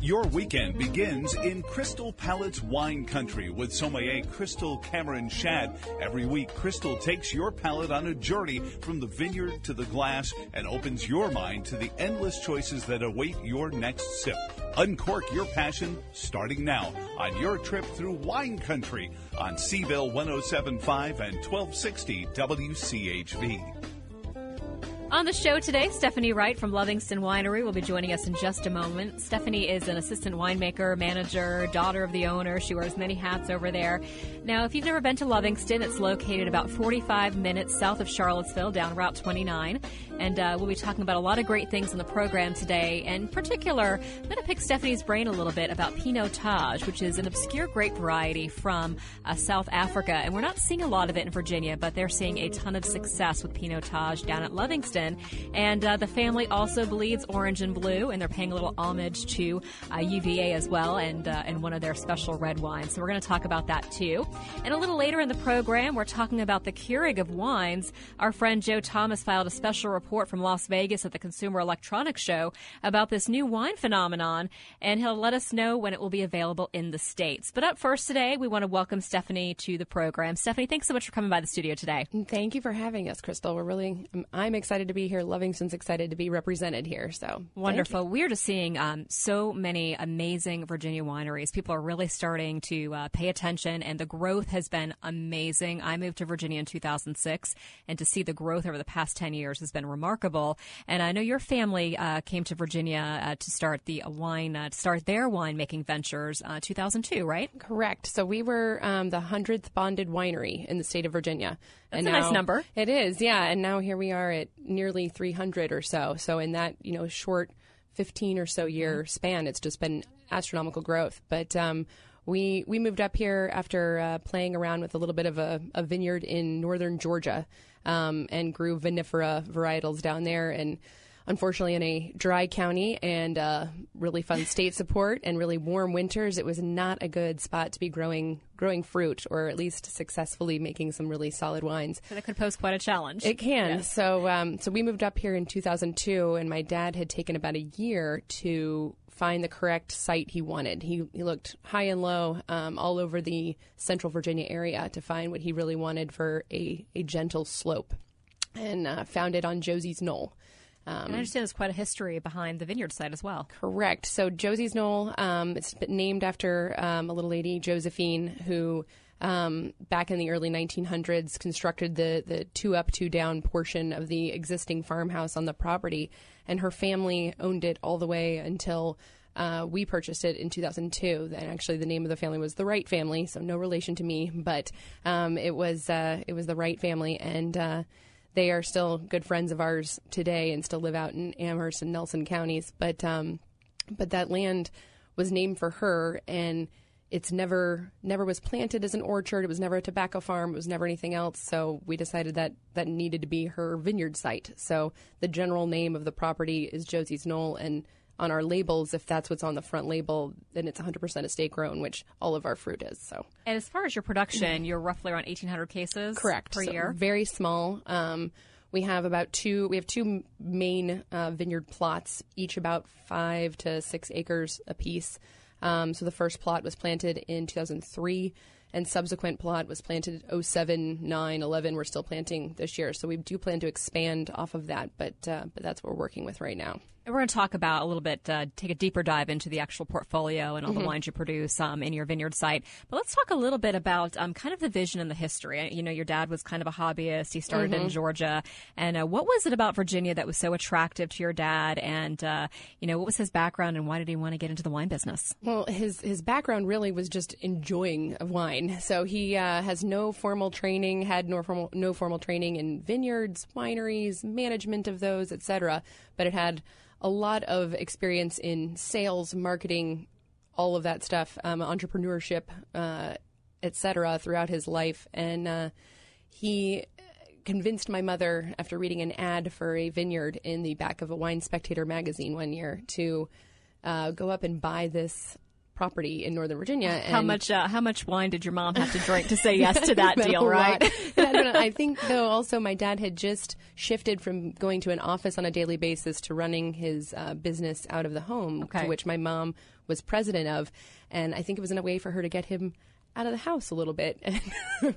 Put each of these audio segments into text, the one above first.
Your weekend begins in Crystal Palate's wine country with sommelier Crystal Cameron Schad. Every week, Crystal takes your palate on a journey from the vineyard to the glass and opens your mind to the endless choices that await your next sip. Uncork your passion starting now on your trip through wine country on C-ville 1075 and 1260 WCHV. On the show today, Stephanie Wright from Lovingston Winery will be joining us in just a moment. Stephanie is an assistant winemaker, manager, daughter of the owner. She wears many hats over there. Now, if you've never been to Lovingston, it's located about 45 minutes south of Charlottesville down Route 29. And uh, we'll be talking about a lot of great things in the program today. And in particular, I'm going to pick Stephanie's brain a little bit about Pinotage, which is an obscure grape variety from uh, South Africa. And we're not seeing a lot of it in Virginia, but they're seeing a ton of success with Pinotage down at Lovingston. And uh, the family also bleeds orange and blue, and they're paying a little homage to uh, UVA as well, and uh, and one of their special red wines. So we're going to talk about that too. And a little later in the program, we're talking about the Keurig of wines. Our friend Joe Thomas filed a special report from Las Vegas at the Consumer Electronics Show about this new wine phenomenon, and he'll let us know when it will be available in the states. But up first today, we want to welcome Stephanie to the program. Stephanie, thanks so much for coming by the studio today. Thank you for having us, Crystal. We're really, I'm excited to be here. Lovingston's excited to be represented here. So wonderful. We're just seeing um, so many amazing Virginia wineries. People are really starting to uh, pay attention, and the growth has been amazing. I moved to Virginia in 2006, and to see the growth over the past 10 years has been remarkable. And I know your family uh, came to Virginia uh, to start the wine, uh, to start their winemaking ventures, uh, 2002, right? Correct. So we were um, the hundredth bonded winery in the state of Virginia. That's and a now, nice number. It is, yeah. And now here we are at nearly 300 or so. So in that you know short 15 or so year span, it's just been astronomical growth. But um, we we moved up here after uh, playing around with a little bit of a, a vineyard in northern Georgia um, and grew vinifera varietals down there and. Unfortunately, in a dry county and uh, really fun state support and really warm winters, it was not a good spot to be growing growing fruit, or at least successfully making some really solid wines. So that could pose quite a challenge. It can. So, um, so we moved up here in 2002, and my dad had taken about a year to find the correct site he wanted. He, he looked high and low um, all over the central Virginia area to find what he really wanted for a, a gentle slope, and uh, found it on Josie's Knoll. Um, I understand there's quite a history behind the vineyard site as well. Correct. So Josie's Knoll, um, it's named after um, a little lady, Josephine, who um, back in the early 1900s constructed the, the two up, two down portion of the existing farmhouse on the property. And her family owned it all the way until uh, we purchased it in 2002. And actually, the name of the family was the Wright family, so no relation to me, but um, it was uh, it was the Wright family, and uh, they are still good friends of ours today and still live out in Amherst and Nelson counties. But um, but that land was named for her, and it's never never was planted as an orchard. It was never a tobacco farm. It was never anything else. So we decided that that needed to be her vineyard site. So the general name of the property is Josie's Knoll, and on our labels, if that's what's on the front label, then it's 100% estate grown, which all of our fruit is. So, and as far as your production, you're roughly around 1,800 cases, correct, per so year. Very small. Um, we have about two. We have two main uh, vineyard plots, each about five to six acres apiece. Um, so the first plot was planted in 2003 and subsequent plot was planted 07, 9, 11. We're still planting this year, so we do plan to expand off of that, but uh, but that's what we're working with right now. And we're going to talk about a little bit, uh, take a deeper dive into the actual portfolio and all Mm-hmm. the wines you produce um, in your vineyard site. But let's talk a little bit about um, kind of the vision and the history. You know, your dad was kind of a hobbyist. He started Mm-hmm. in Georgia. And uh, what was it about Virginia that was so attractive to your dad? And, uh, you know, what was his background and why did he want to get into the wine business? Well, his his background really was just enjoying of wine. So he uh, has no formal training, had no formal no formal training in vineyards, wineries, management of those, etc. But it had a lot of experience in sales, marketing, all of that stuff, um, entrepreneurship, uh, etc. Throughout his life, and uh, he convinced my mother after reading an ad for a vineyard in the back of a Wine Spectator magazine one year to uh, go up and buy this property in Northern Virginia. how much uh, how much wine did your mom have to drink to say yes to that deal? Right. I, I think though also my dad had just shifted from going to an office on a daily basis to running his uh, business out of the home, okay. to which my mom was president of, and I think it was in a way for her to get him out of the house a little bit and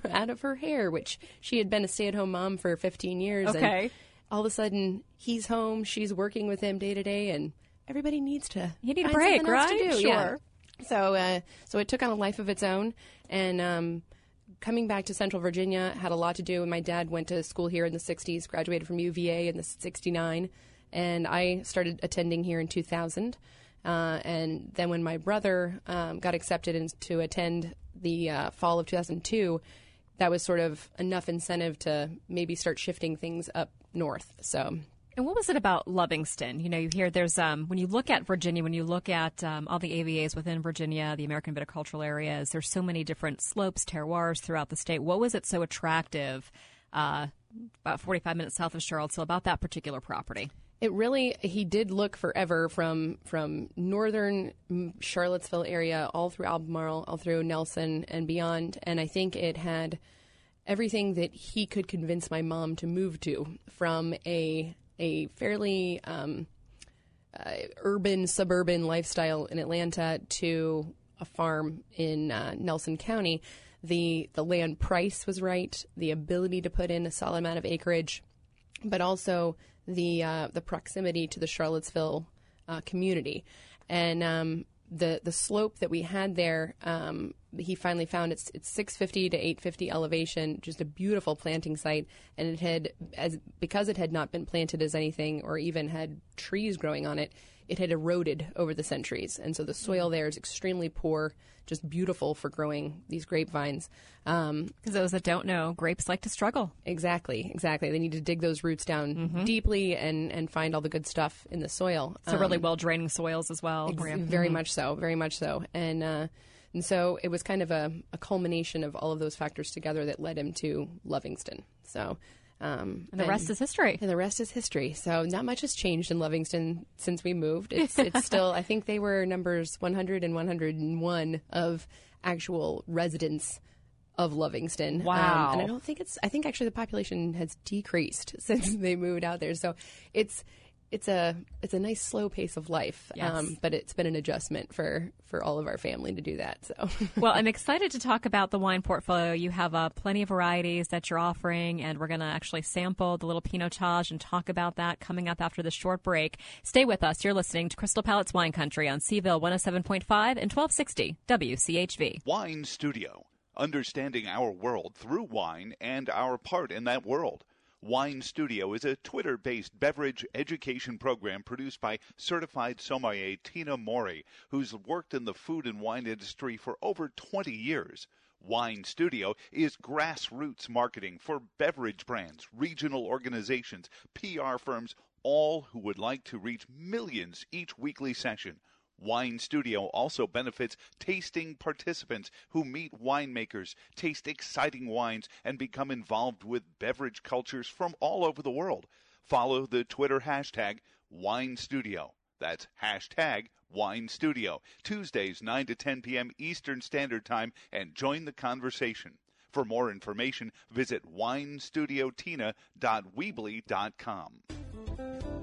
out of her hair, which she had been a stay at home mom for 15 years. Okay. And all of a sudden, he's home, she's working with him day to day, and everybody needs to. You need a break, right? Sure. Yeah. So, uh, so it took on a life of its own, and um, coming back to Central Virginia had a lot to do. And my dad went to school here in the '60s, graduated from UVA in the '69, and I started attending here in 2000. Uh, and then when my brother um, got accepted in, to attend the uh, fall of 2002, that was sort of enough incentive to maybe start shifting things up north. So. And what was it about Lovingston? You know, you hear there's um, when you look at Virginia, when you look at um, all the AVAs within Virginia, the American viticultural areas, there's so many different slopes, terroirs throughout the state. What was it so attractive? Uh, about 45 minutes south of Charlottesville, about that particular property. It really he did look forever from from northern Charlottesville area all through Albemarle, all through Nelson and beyond, and I think it had everything that he could convince my mom to move to from a a fairly um, uh, urban suburban lifestyle in Atlanta to a farm in uh, Nelson County. The the land price was right, the ability to put in a solid amount of acreage, but also the uh, the proximity to the Charlottesville uh, community, and um, the the slope that we had there. Um, he finally found it's it's 650 to 850 elevation, just a beautiful planting site, and it had as because it had not been planted as anything or even had trees growing on it. It had eroded over the centuries, and so the soil there is extremely poor just beautiful for growing these grapevines. Because um, those that don't know, grapes like to struggle. Exactly, exactly. They need to dig those roots down mm-hmm. deeply and, and find all the good stuff in the soil. So um, really well draining soils as well. Ex- very mm-hmm. much so, very much so. And uh, and so it was kind of a, a culmination of all of those factors together that led him to Lovingston. So um, and the rest is history. And the rest is history. So not much has changed in Lovingston since we moved. It's it's still I think they were numbers 100 and 101 of actual residents of Lovingston. Wow. Um, and I don't think it's I think actually the population has decreased since they moved out there. So it's it's a it's a nice slow pace of life, yes. um, but it's been an adjustment for for all of our family to do that. So, well, I'm excited to talk about the wine portfolio. You have uh, plenty of varieties that you're offering, and we're going to actually sample the little Pinotage and talk about that coming up after the short break. Stay with us. You're listening to Crystal Palate's Wine Country on C-ville 107.5 and 1260 WCHV Wine Studio, understanding our world through wine and our part in that world. Wine Studio is a Twitter based beverage education program produced by certified sommelier Tina Morey, who's worked in the food and wine industry for over 20 years. Wine Studio is grassroots marketing for beverage brands, regional organizations, PR firms, all who would like to reach millions each weekly session. Wine Studio also benefits tasting participants who meet winemakers, taste exciting wines, and become involved with beverage cultures from all over the world. Follow the Twitter hashtag Wine Studio. That's hashtag Wine Studio. Tuesdays, 9 to 10 p.m. Eastern Standard Time, and join the conversation. For more information, visit winestudiotina.weebly.com.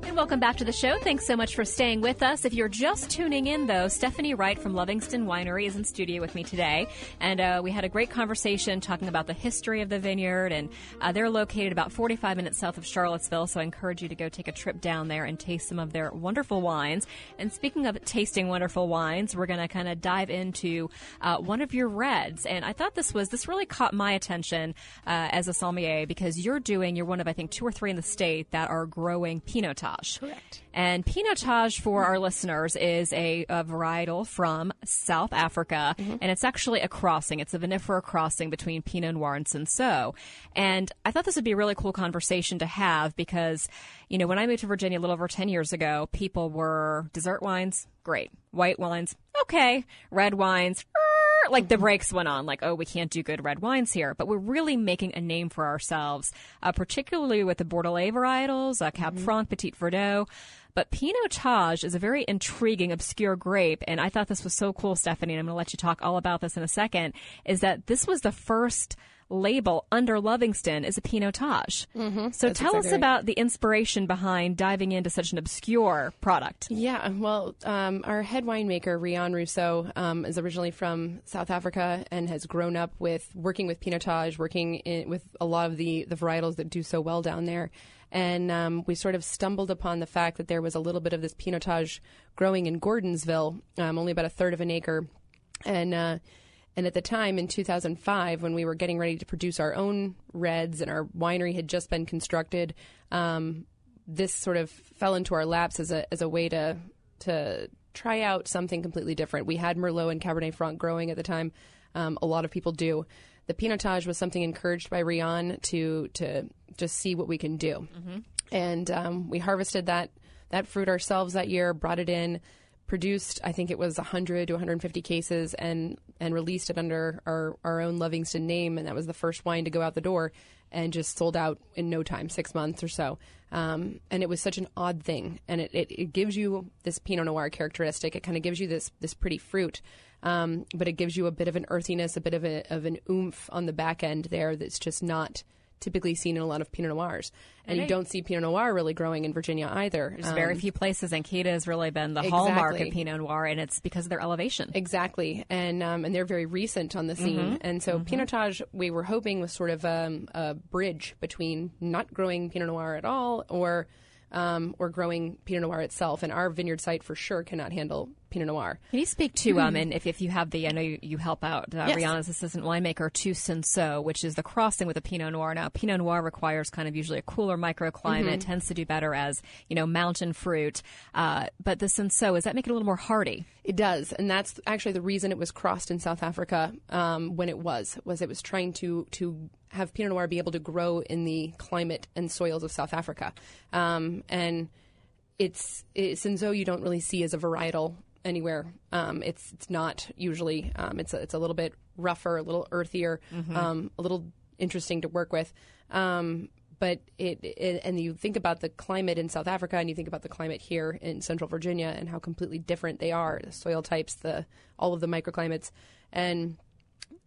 And welcome back to the show. Thanks so much for staying with us. If you're just tuning in, though, Stephanie Wright from Lovingston Winery is in studio with me today. And uh, we had a great conversation talking about the history of the vineyard. And uh, they're located about 45 minutes south of Charlottesville. So I encourage you to go take a trip down there and taste some of their wonderful wines. And speaking of tasting wonderful wines, we're going to kind of dive into uh, one of your reds. And I thought this was, this really caught my attention uh, as a sommelier because you're doing, you're one of, I think, two or three in the state that are growing Pinotage. Pinotage. Correct. And Pinotage for our listeners is a, a varietal from South Africa, mm-hmm. and it's actually a crossing. It's a vinifera crossing between Pinot Noir and Cinsault. And I thought this would be a really cool conversation to have because, you know, when I moved to Virginia a little over 10 years ago, people were dessert wines, great. White wines, okay. Red wines, like the brakes went on, like, oh, we can't do good red wines here. But we're really making a name for ourselves, uh, particularly with the Bordelais varietals, uh, Cab mm-hmm. Franc, Petit Verdot. But Pinotage is a very intriguing, obscure grape, and I thought this was so cool, Stephanie. And I'm going to let you talk all about this in a second. Is that this was the first label under Lovingston is a Pinotage. Mm-hmm. So That's tell us exactly right. about the inspiration behind diving into such an obscure product. Yeah, well, um, our head winemaker, Riaan Rossouw, um, is originally from South Africa and has grown up with working with Pinotage, working in, with a lot of the, the varietals that do so well down there. And um, we sort of stumbled upon the fact that there was a little bit of this Pinotage growing in Gordonsville, um, only about a third of an acre. And uh, and at the time in 2005, when we were getting ready to produce our own reds and our winery had just been constructed, um, this sort of fell into our laps as a as a way to to try out something completely different. We had Merlot and Cabernet Franc growing at the time. Um, a lot of people do. The Pinotage was something encouraged by Riaan to to just see what we can do, and um, we harvested that that fruit ourselves that year, brought it in, produced I think it was 100 to 150 cases, and and released it under our our own Lovingston name, and that was the first wine to go out the door, and just sold out in no time, six months or so. Um, and it was such an odd thing, and it, it, it gives you this Pinot Noir characteristic. It kind of gives you this this pretty fruit, um, but it gives you a bit of an earthiness, a bit of a, of an oomph on the back end there that's just not typically seen in a lot of Pinot Noirs. And you don't see Pinot Noir really growing in Virginia either. There's very Um, few places, Ankida has really been the hallmark of Pinot Noir, and it's because of their elevation. Exactly, and um, and they're very recent on the scene, Mm-hmm. and so Pinotage we were hoping was sort of um, a bridge between not growing Pinot Noir at all or um, or growing Pinot Noir itself, and our vineyard site for sure cannot handle Pinot Noir. Can you speak to um and if, if you have the I know you, you help out uh, Yes. Rihanna's assistant winemaker to Cinsault, which is the crossing with a Pinot Noir. Now Pinot Noir requires kind of usually a cooler microclimate, Mm-hmm. Tends to do better as you know mountain fruit. Uh, but the Cinsault does that make it a little more hardy? It does, and that's actually the reason it was crossed in South Africa um, when it was was it was trying to to have Pinot Noir be able to grow in the climate and soils of South Africa, um, and it's it's Cinsault you don't really see as a varietal anywhere. Um, it's it's not usually. Um, it's a, it's a little bit rougher, a little earthier, um, a little interesting to work with. Um, but it, it and you think about the climate in South Africa and you think about the climate here in Central Virginia and how completely different they are, the soil types, the all of the microclimates, and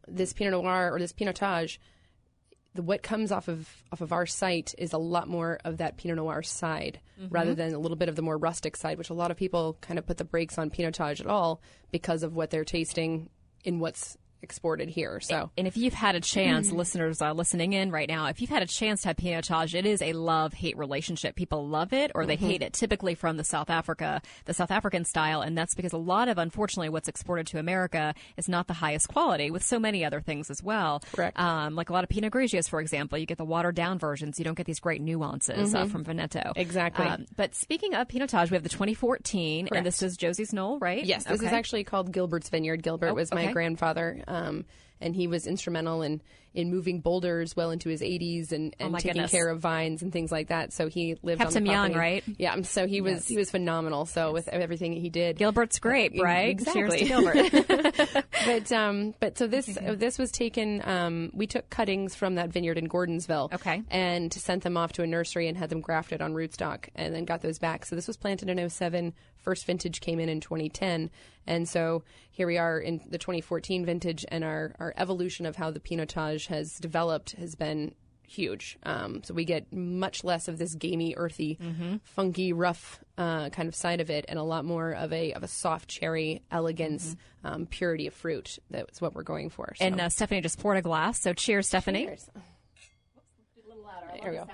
this Pinot Noir or this Pinotage the, what comes off of off of our site is a lot more of that Pinot Noir side mm-hmm. rather than a little bit of the more rustic side, which a lot of people kind of put the brakes on Pinotage at all because of what they're tasting in what's exported here. So And if you've had a chance, Mm-hmm. listeners uh, listening in right now, if you've had a chance to have Pinotage, it is a love hate relationship. People love it or they Mm-hmm. hate it. Typically from the South Africa, the South African style, and that's because a lot of, unfortunately, what's exported to America is not the highest quality. With so many other things as well, Correct. Um, like a lot of Pinot Grigios, for example, you get the watered down versions. You don't get these great nuances uh, from Veneto. Mm-hmm. Exactly. Um, but speaking of Pinotage, we have the 2014, Correct. and this is Josie's Knoll, right? Yes, this is actually called Gilbert's Vineyard. Gilbert Oh, was my okay. grandfather, um, and he was instrumental in, in moving boulders well into his 80s and, and Oh taking goodness. care of vines and things like that. So he lived Kept on the him young, property. right? Yeah, um, so he was he was phenomenal. So with everything he did, Gilbert's grape, Uh, right? exactly. Gilbert. but um, but so this this was taken. Um, we took cuttings from that vineyard in Gordonsville, Okay. and sent them off to a nursery and had them grafted on rootstock, and then got those back. So this was planted in 07. First vintage came in in 2010, and so here we are in the 2014 vintage, and our our evolution of how the Pinotage has developed has been huge. Um, so we get much less of this gamey, earthy, funky, rough uh, kind of side of it, and a lot more of a of a soft cherry elegance, um, purity of fruit. That's what we're going for. So. And uh, Stephanie just poured a glass. So cheers, Stephanie. Cheers. There we go.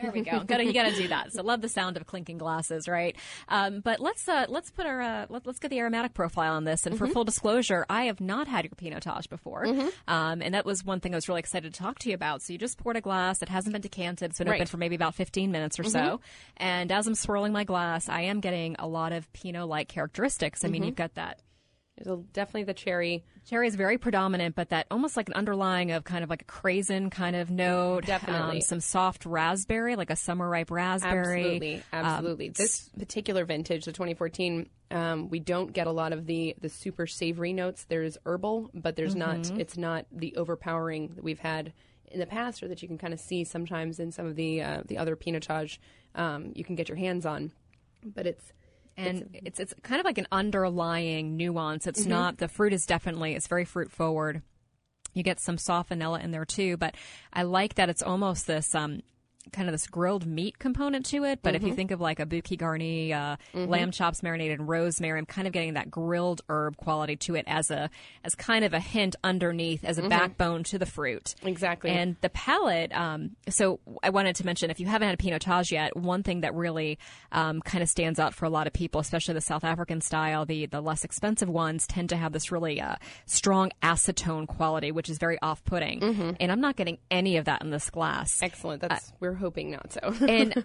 There we go. gotta, you got to do that. So love the sound of clinking glasses, right? Um, but let's uh, let's put our uh, let, us get the aromatic profile on this. And for full disclosure, I have not had your Pinotage before, um, and that was one thing I was really excited to talk to you about. So you just poured a glass. It hasn't been decanted. It's been open for maybe about 15 minutes or so. And as I'm swirling my glass, I am getting a lot of Pinot-like characteristics. I mean, you've got that There's definitely the cherry. Cherry is very predominant, but that almost like an underlying of kind of like a craisin kind of note. Definitely. Um, some soft raspberry, like a summer ripe raspberry. Absolutely, absolutely. Um, this particular vintage, the 2014, um, we don't get a lot of the the super savory notes. There's herbal, but there's Mm-hmm. not. It's not the overpowering that we've had in the past, or that you can kind of see sometimes in some of the uh, the other Pinotage um, you can get your hands on. but it's and it's, it's kind of like an underlying nuance. It's not the fruit is definitely it's very fruit forward. You get some soft vanilla in there too, but I like that it's almost this um kind of this grilled meat component to it. But if you think of like a bouquet garni, uh, lamb chops marinated in rosemary, I'm kind of getting that grilled herb quality to it as a as kind of a hint underneath as a backbone to the fruit. Exactly. And the palate. Um, so I wanted to mention if you haven't had a Pinotage yet, one thing that really um, kind of stands out for a lot of people, especially the South African style, the the less expensive ones tend to have this really uh, strong acetone quality, which is very off putting. And I'm not getting any of that in this glass. excellent. That's we're hoping not so. and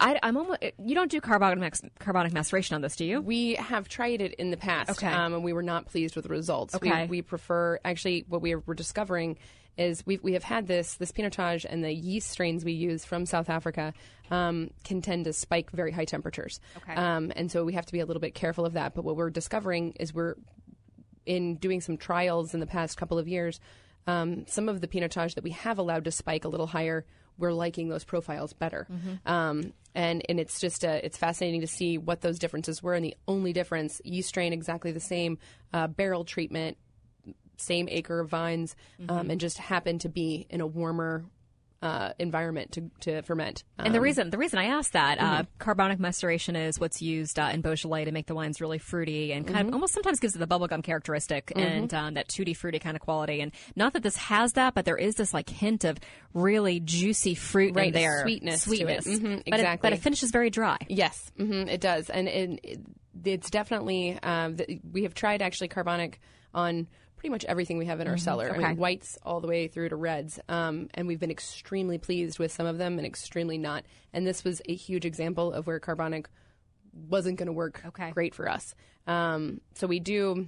I, I'm almost. You don't do carbonic max, carbonic maceration on this, do you? We have tried it in the past, Okay. um, and we were not pleased with the results. Okay. We, we prefer actually what we were discovering is we we have had this this Pinotage and the yeast strains we use from South Africa um, can tend to spike very high temperatures. Okay. Um, and so we have to be a little bit careful of that. But what we're discovering is we're in doing some trials in the past couple of years, um, some of the Pinotage that we have allowed to spike a little higher, we're liking those profiles better. Um, and and it's just uh, it's fascinating to see what those differences were. And the only difference, yeast strain exactly the same, uh, barrel treatment, same acre of vines, um, and just happened to be in a warmer uh, environment to, to ferment. And the Um, reason the reason I asked that uh, carbonic maceration is what's used uh, in Beaujolais to make the wines really fruity and kind of almost sometimes gives it the bubblegum characteristic and um, that tutti fruity kind of quality. And not that this has that, but there is this like hint of really juicy fruit Right, in there, sweetness sweetness. Mhm, But it, exactly. but it finishes very dry. Yes, hmm it does, and it, it, it's definitely um, the, we have tried actually carbonic on pretty much everything we have in our cellar. I Mm-hmm. okay. mean, whites all the way through to reds, um, and we've been extremely pleased with some of them and extremely not. And this was a huge example of where carbonic wasn't going to work Okay. great for us. Um, so we do.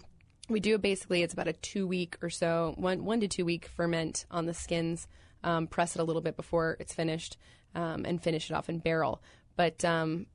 We do basically. It's about a two week or so, one one to two week ferment on the skins. Um, press it a little bit before it's finished, um, and finish it off in barrel. But um,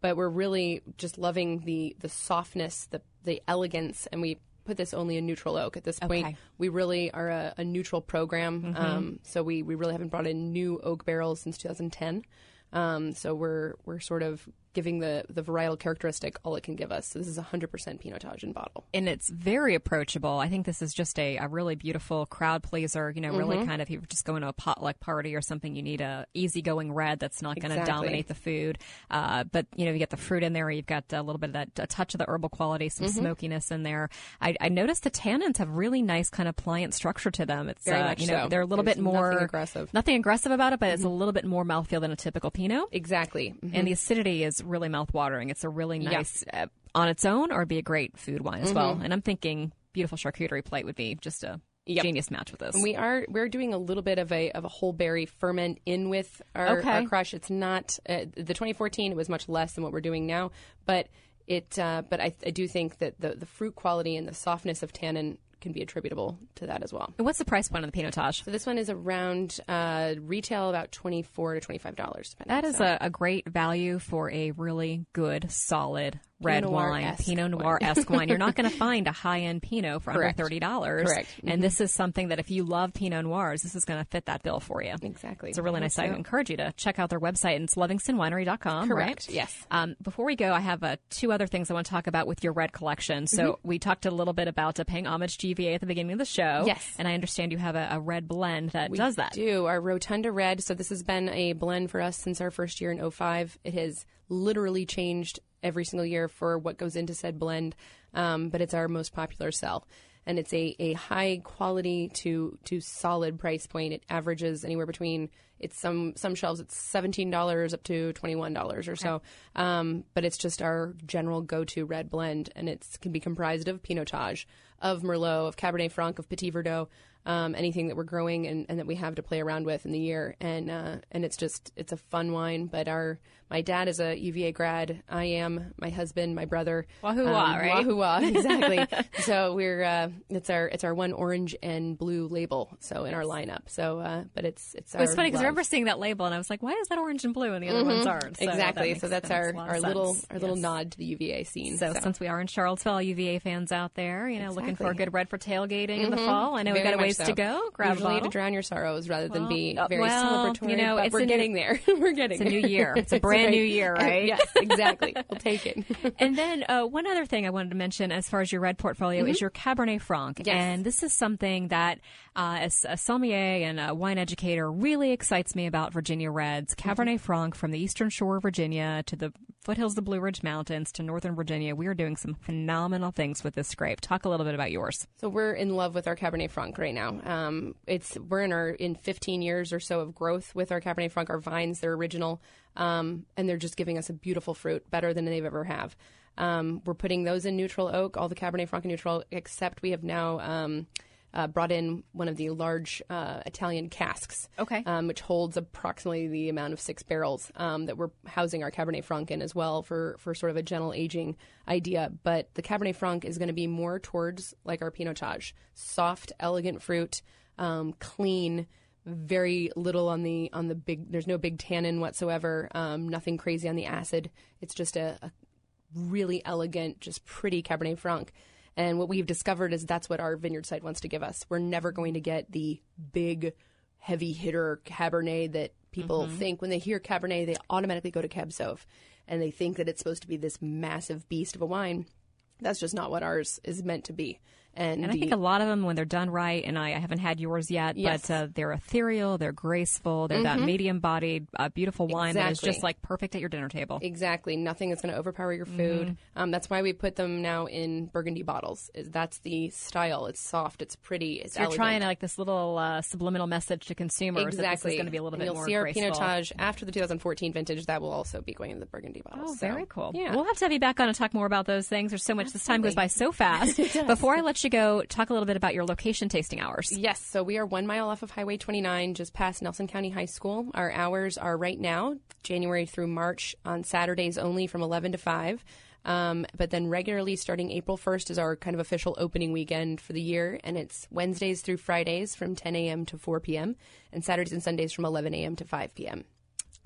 but we're really just loving the the softness, the the elegance, and we put this only in neutral oak at this point. Okay. We really are a, a neutral program, um, so we, we really haven't brought in new oak barrels since 2010. Um, so we're we're sort of giving the the varietal characteristic all it can give us. So this is 100% Pinotage in bottle. and it's very approachable. I think this is just a, a really beautiful crowd pleaser. You know, really Mm-hmm. kind of if you're just going to a potluck party or something, you need a easygoing red that's not going to Exactly. dominate the food. Uh, but you know, you get the fruit in there. You've got a little bit of that a touch of the herbal quality, some Mm-hmm. smokiness in there. I, I noticed the tannins have really nice kind of pliant structure to them. It's uh, you know so. they're a little There's bit more nothing aggressive. Mm-hmm. nothing aggressive about it, but it's a little bit more mouthfeel than a typical Pinot. Exactly. Mhm. And the acidity is really mouth-watering. It's a really nice uh, on its own, or it'd be a great food wine as well. And I'm thinking beautiful charcuterie plate would be just a Mm-hmm. Yep. genius match with this. And We are we're doing a little bit of a of a whole berry ferment in with our, Okay. our crush. It's not uh, the 2014. It was much less than what we're doing now, but it uh, but I, I do think that the the fruit quality and the softness of tannin can be attributable to that as well. And What's the price point on the Pinotage? So this one is around uh, retail about 24 to 25 dollars. That is a, a great value for a really good, solid red Pinot wine, Pinot Noir esque wine. You're not going to find a high end Pinot for Correct. under thirty dollars. Correct. Mm-hmm. And this is something that if you love Pinot Noirs, this is going to fit that bill for you. Exactly. It's a really nice site. I encourage you to check out their website. And it's lovingstonwinery.com. Correct. Right? Yes. Um, before we go, I have uh, two other things I want to talk about with your red collection. So we talked a little bit about uh, paying homage to UVA at the beginning of the show. Yes. And I understand you have a, a red blend that does that. do our Rotunda Red. So this has been a blend for us since our first year in 05. It has literally changed every single year for what goes into said blend, um, but it's our most popular sell. And it's a, a high quality to to solid price point. It averages anywhere between it's some some shelves it's seventeen dollars up to twenty one dollars or so. Um, but it's just our general go to red blend, and it can be comprised of Pinotage, of Merlot, of Cabernet Franc, of Petit Verdot, um, anything that we're growing and, and that we have to play around with in the year. And uh, and it's just it's a fun wine. But our my dad is a UVA grad. I am. My husband, my brother. Wahoo wah, right? Wahoo exactly. so we're uh, it's our it's our one orange and blue label. So in our lineup. So uh, but it's it's. It was our funny because. Remember seeing that label, and I was like, "Why is that orange and blue and the other ones aren't?" So exactly. That so that's that our, our little our little nod to the UVA scene. So, since we are in Charlottesville, UVA fans out there, you know, looking for a good red for tailgating in the fall. I know we've got a ways so. to go. Grab Usually a to drown your sorrows rather than be Well, very well, celebratory. you know, but it's we're a new- getting there. we're getting It's a new year. It's a brand new year, right? yes, exactly. We'll take it. And then uh, one other thing I wanted to mention as far as your red portfolio is your Cabernet Franc. Mm-hmm. Yes. And this is something that, uh, as a sommelier and a wine educator, really excites me about Virginia Reds. Mm-hmm. Cabernet Franc from the eastern shore of Virginia to the foothills of the Blue Ridge Mountains to northern Virginia. We are doing some phenomenal things with this grape. Talk a little bit about yours. So we're in love with our Cabernet Franc right now. Um, it's we're in our in 15 years or so of growth with our Cabernet Franc. Our vines, they're original, um, and they're just giving us a beautiful fruit, better than they've ever have. Um, we're putting those in neutral oak, all the Cabernet Franc in neutral, except we have now. Uh, brought in one of the large uh, Italian casks, Okay. um, which holds approximately the amount of six barrels um, that we're housing our Cabernet Franc in as well for, for sort of a gentle aging idea. But the Cabernet Franc is going to be more towards like our Pinotage, soft, elegant fruit, um, clean, very little on the on the big. There's no big tannin whatsoever. Um, nothing crazy on the acid. It's just a, a really elegant, just pretty Cabernet Franc. And what we've discovered is that's what our vineyard site wants to give us. We're never going to get the big, heavy hitter Cabernet that people mm-hmm. think when they hear Cabernet, they automatically go to Cab Sauv, and they think that it's supposed to be this massive beast of a wine. That's just not what ours is meant to be. And, And I think a lot of them, when they're done right, and I, I haven't had yours yet, Yes. but uh, they're ethereal, they're graceful, they're that medium-bodied, uh, beautiful wine that is just like perfect at your dinner table. Exactly. Nothing is going to overpower your food. Mm-hmm. Um, that's why we put them now in burgundy bottles. Is that's the style. It's soft. It's pretty. It's You're elegant. trying like this little uh, subliminal message to consumers that this exactly is going to be a little and bit you'll more see our graceful. Pinotage after the 2014 vintage. That will also be going in the burgundy bottles. Oh, So, very cool. Yeah. We'll have to have you back on and talk more about those things. There's so much. This time goes by so fast. Before I let you go, talk a little bit about your location tasting hours. Yes, so we are one mile off of Highway 29, just past Nelson County High School. Our hours are right now, January through March, on Saturdays only from 11 to 5. Um, but then regularly starting April 1st is our kind of official opening weekend for the year, and it's Wednesdays through Fridays from 10 a.m. to 4 p.m., and Saturdays and Sundays from 11 a.m. to 5 p.m.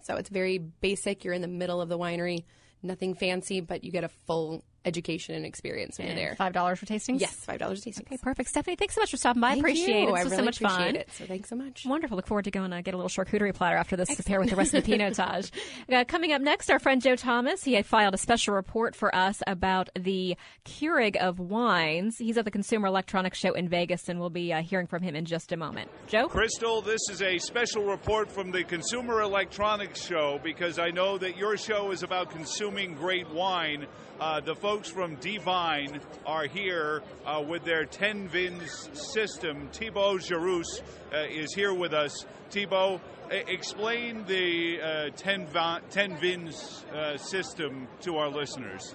So it's very basic. You're in the middle of the winery, nothing fancy, but you get a full education and experience when you're there. Five dollars for tastings. Yes, $5 tasting. Okay, perfect. Stephanie, thanks so much for stopping by. I Thank appreciate you. it. This I was really so much appreciate fun. it. So thanks so much. Wonderful. Look forward to going to get a little charcuterie platter after this to pair with the rest of the Pinotage. Uh, coming up next, our friend Joe Thomas. He had filed a special report for us about the Keurig of wines. He's at the Consumer Electronics Show in Vegas, and we'll be uh, hearing from him in just a moment. Joe? Crystal, this is a special report from the Consumer Electronics Show because I know that your show is about consuming great wine. Uh, the folks from D-Vine are here uh, with their 10 Vins system. Thibaut Jarrousse uh, is here with us. Thibaut, explain the uh, 10, va- 10 Vins uh, system to our listeners.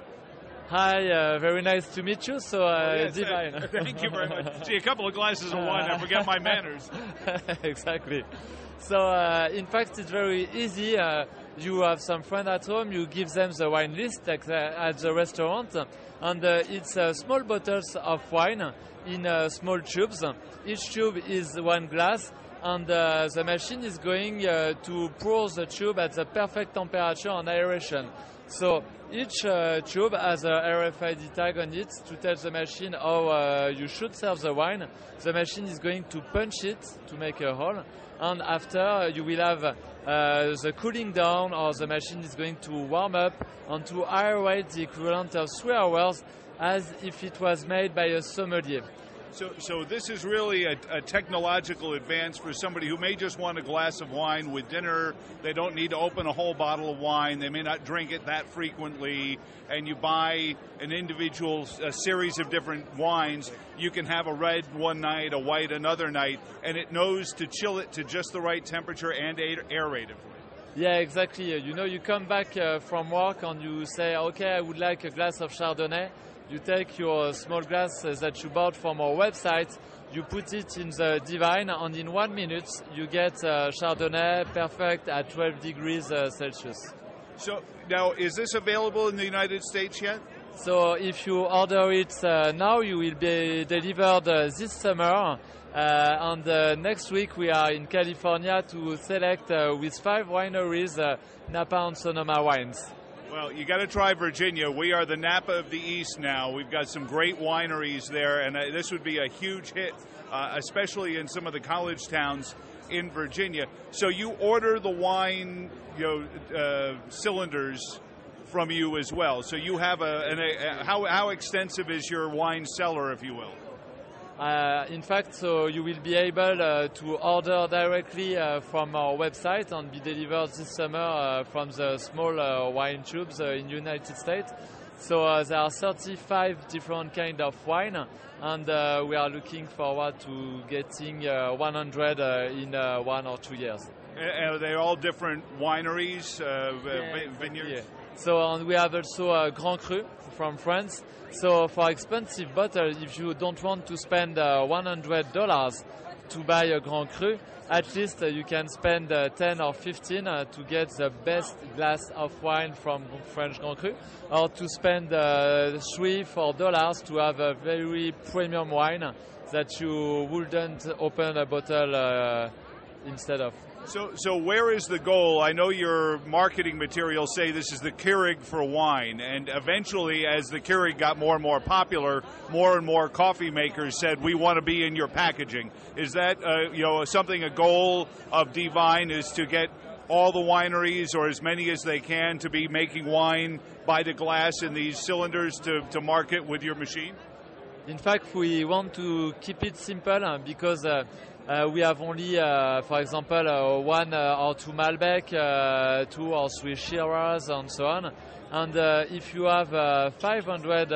Hi, uh, very nice to meet you. So, uh, Yes, uh, D-Vine. Thank you very much. See, a couple of glasses of wine, I forget my manners. exactly. So, uh, in fact, it's very easy. You have some friend at home, you give them the wine list at the restaurant, and uh, it's uh, small bottles of wine in uh, small tubes. Each tube is one glass, and uh, the machine is going uh, to pour the tube at the perfect temperature and aeration. So each uh, tube has a RFID tag on it to tell the machine how you should serve the wine. The machine is going to punch it to make a hole, and after you will have uh, the cooling down, or the machine is going to warm up and to aerate the equivalent of three hours, as if it was made by a sommelier. So, so this is really a, a technological advance for somebody who may just want a glass of wine with dinner. They don't need to open a whole bottle of wine. They may not drink it that frequently. And you buy an individual a series of different wines. You can have a red one night, a white another night, and it knows to chill it to just the right temperature and aer- aerate it. Yeah, exactly. You know, you come back uh, from work and you say, okay, I would like a glass of Chardonnay. You take your small glass that you bought from our website, you put it in the D-Vine, and in one minute you get uh, Chardonnay perfect at 12 degrees uh, Celsius. So now, is this available in the United States yet? So if you order it uh, now, you will be delivered uh, this summer. Uh, and uh, next week we are in California to select uh, with five wineries uh, Napa and Sonoma wines. Well, you got to try Virginia. We are the Napa of the East now. We've got some great wineries there, and uh, this would be a huge hit, uh, especially in some of the college towns in Virginia. So you order the wine, you know, uh, cylinders from you as well. So you have a, an, a how how extensive is your wine cellar, if you will? Uh, in fact, so you will be able uh, to order directly uh, from our website and be delivered this summer uh, from the small uh, wine tubes uh, in United States. So there are 35 different kind of wine, and we are looking forward to getting 100 in one or two years. Are they all different wineries, yeah, vineyards? Yeah. So and we have also a Grand Cru from France. So for expensive bottle, if you don't want to spend uh, $100 to buy a Grand Cru, at least uh, you can spend uh, 10 or 15 uh, to get the best glass of wine from French Grand Cru, or to spend uh, three, four dollars to have a very premium wine that you wouldn't open a bottle uh, instead of. So, so where is the goal? I know your marketing materials say this is the Keurig for wine, and eventually, as the Keurig got more and more popular, more and more coffee makers said we want to be in your packaging. Is that uh, you know something a goal of D-Vine is to get all the wineries or as many as they can to be making wine by the glass in these cylinders to, to market with your machine? In fact, we want to keep it simple uh, because. Uh, uh, Uh, we have only, uh, for example, uh, one uh, or two Malbec, uh, two or three Shiraz, and so on. And if you have 500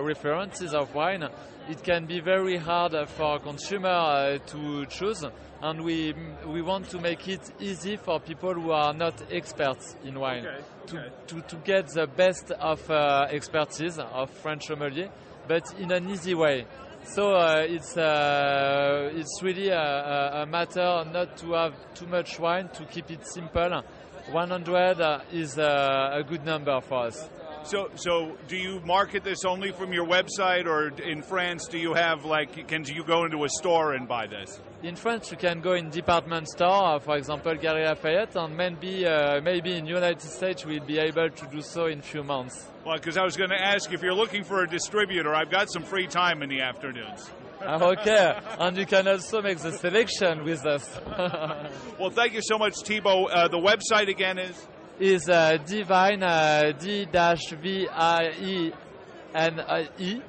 references of wine, it can be very hard for a consumer to choose and we we want to make it easy for people who are not experts in wine okay, to, okay. to, to get the best of uh, expertise of French sommelier, but in an easy way. So uh, it's uh, it's really a, a, matter not to have too much wine to keep it simple. 100 uh, is a, a good number for us. So, so do you market this only from your website, or in France, do you have like, can you go into a store and buy this? In France, you can go in department store, uh, for example, Galeries Lafayette, and maybe uh, maybe in United States we'll be able to do so in few months. Well, because I was going to ask if you're looking for a distributor, I've got some free time in the afternoons. Ah, okay, and you can also make the selection with us. well, thank you so much, Thibaut. Uh, the website again is is uh, D-Vine uh, D dash V I E N E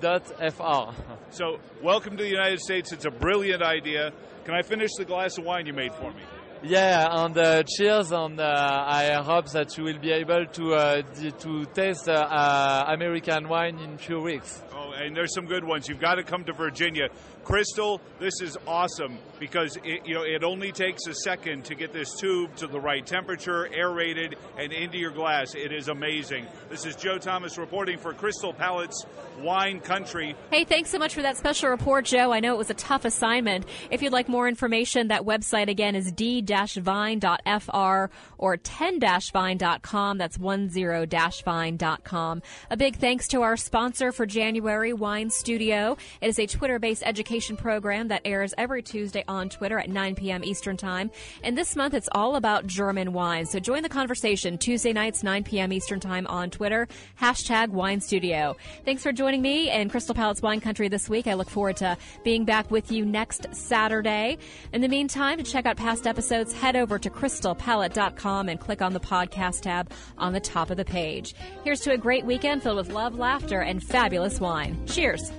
dot F R. So, welcome to the United States. It's a brilliant idea. Can I finish the glass of wine you made for me? Yeah, and uh, cheers, and uh, I hope that you will be able to uh, to taste uh, American wine in few weeks. Oh, and there's some good ones. You've got to come to Virginia. Crystal, this is awesome because it, you know it only takes a second to get this tube to the right temperature, aerated, and into your glass. It is amazing. This is Joe Thomas reporting for Crystal Palates Wine Country. Hey, thanks so much for that special report, Joe. I know it was a tough assignment. If you'd like more information, that website again is d-vine.fr or 10-vine.com. That's 10-vine.com. A big thanks to our sponsor for January, Wine Studio. It is a Twitter-based education program that airs every Tuesday on Twitter at 9 p.m. Eastern Time. And this month it's all about German wine. So join the conversation Tuesday nights, 9 p.m. Eastern Time on Twitter, hashtag Wine Studio. Thanks for joining me in Crystal Palates Wine Country this week. I look forward to being back with you next Saturday. In the meantime, to check out past episodes, head over to crystalpalate.com and click on the podcast tab on the top of the page. Here's to a great weekend filled with love, laughter, and fabulous wine. Cheers.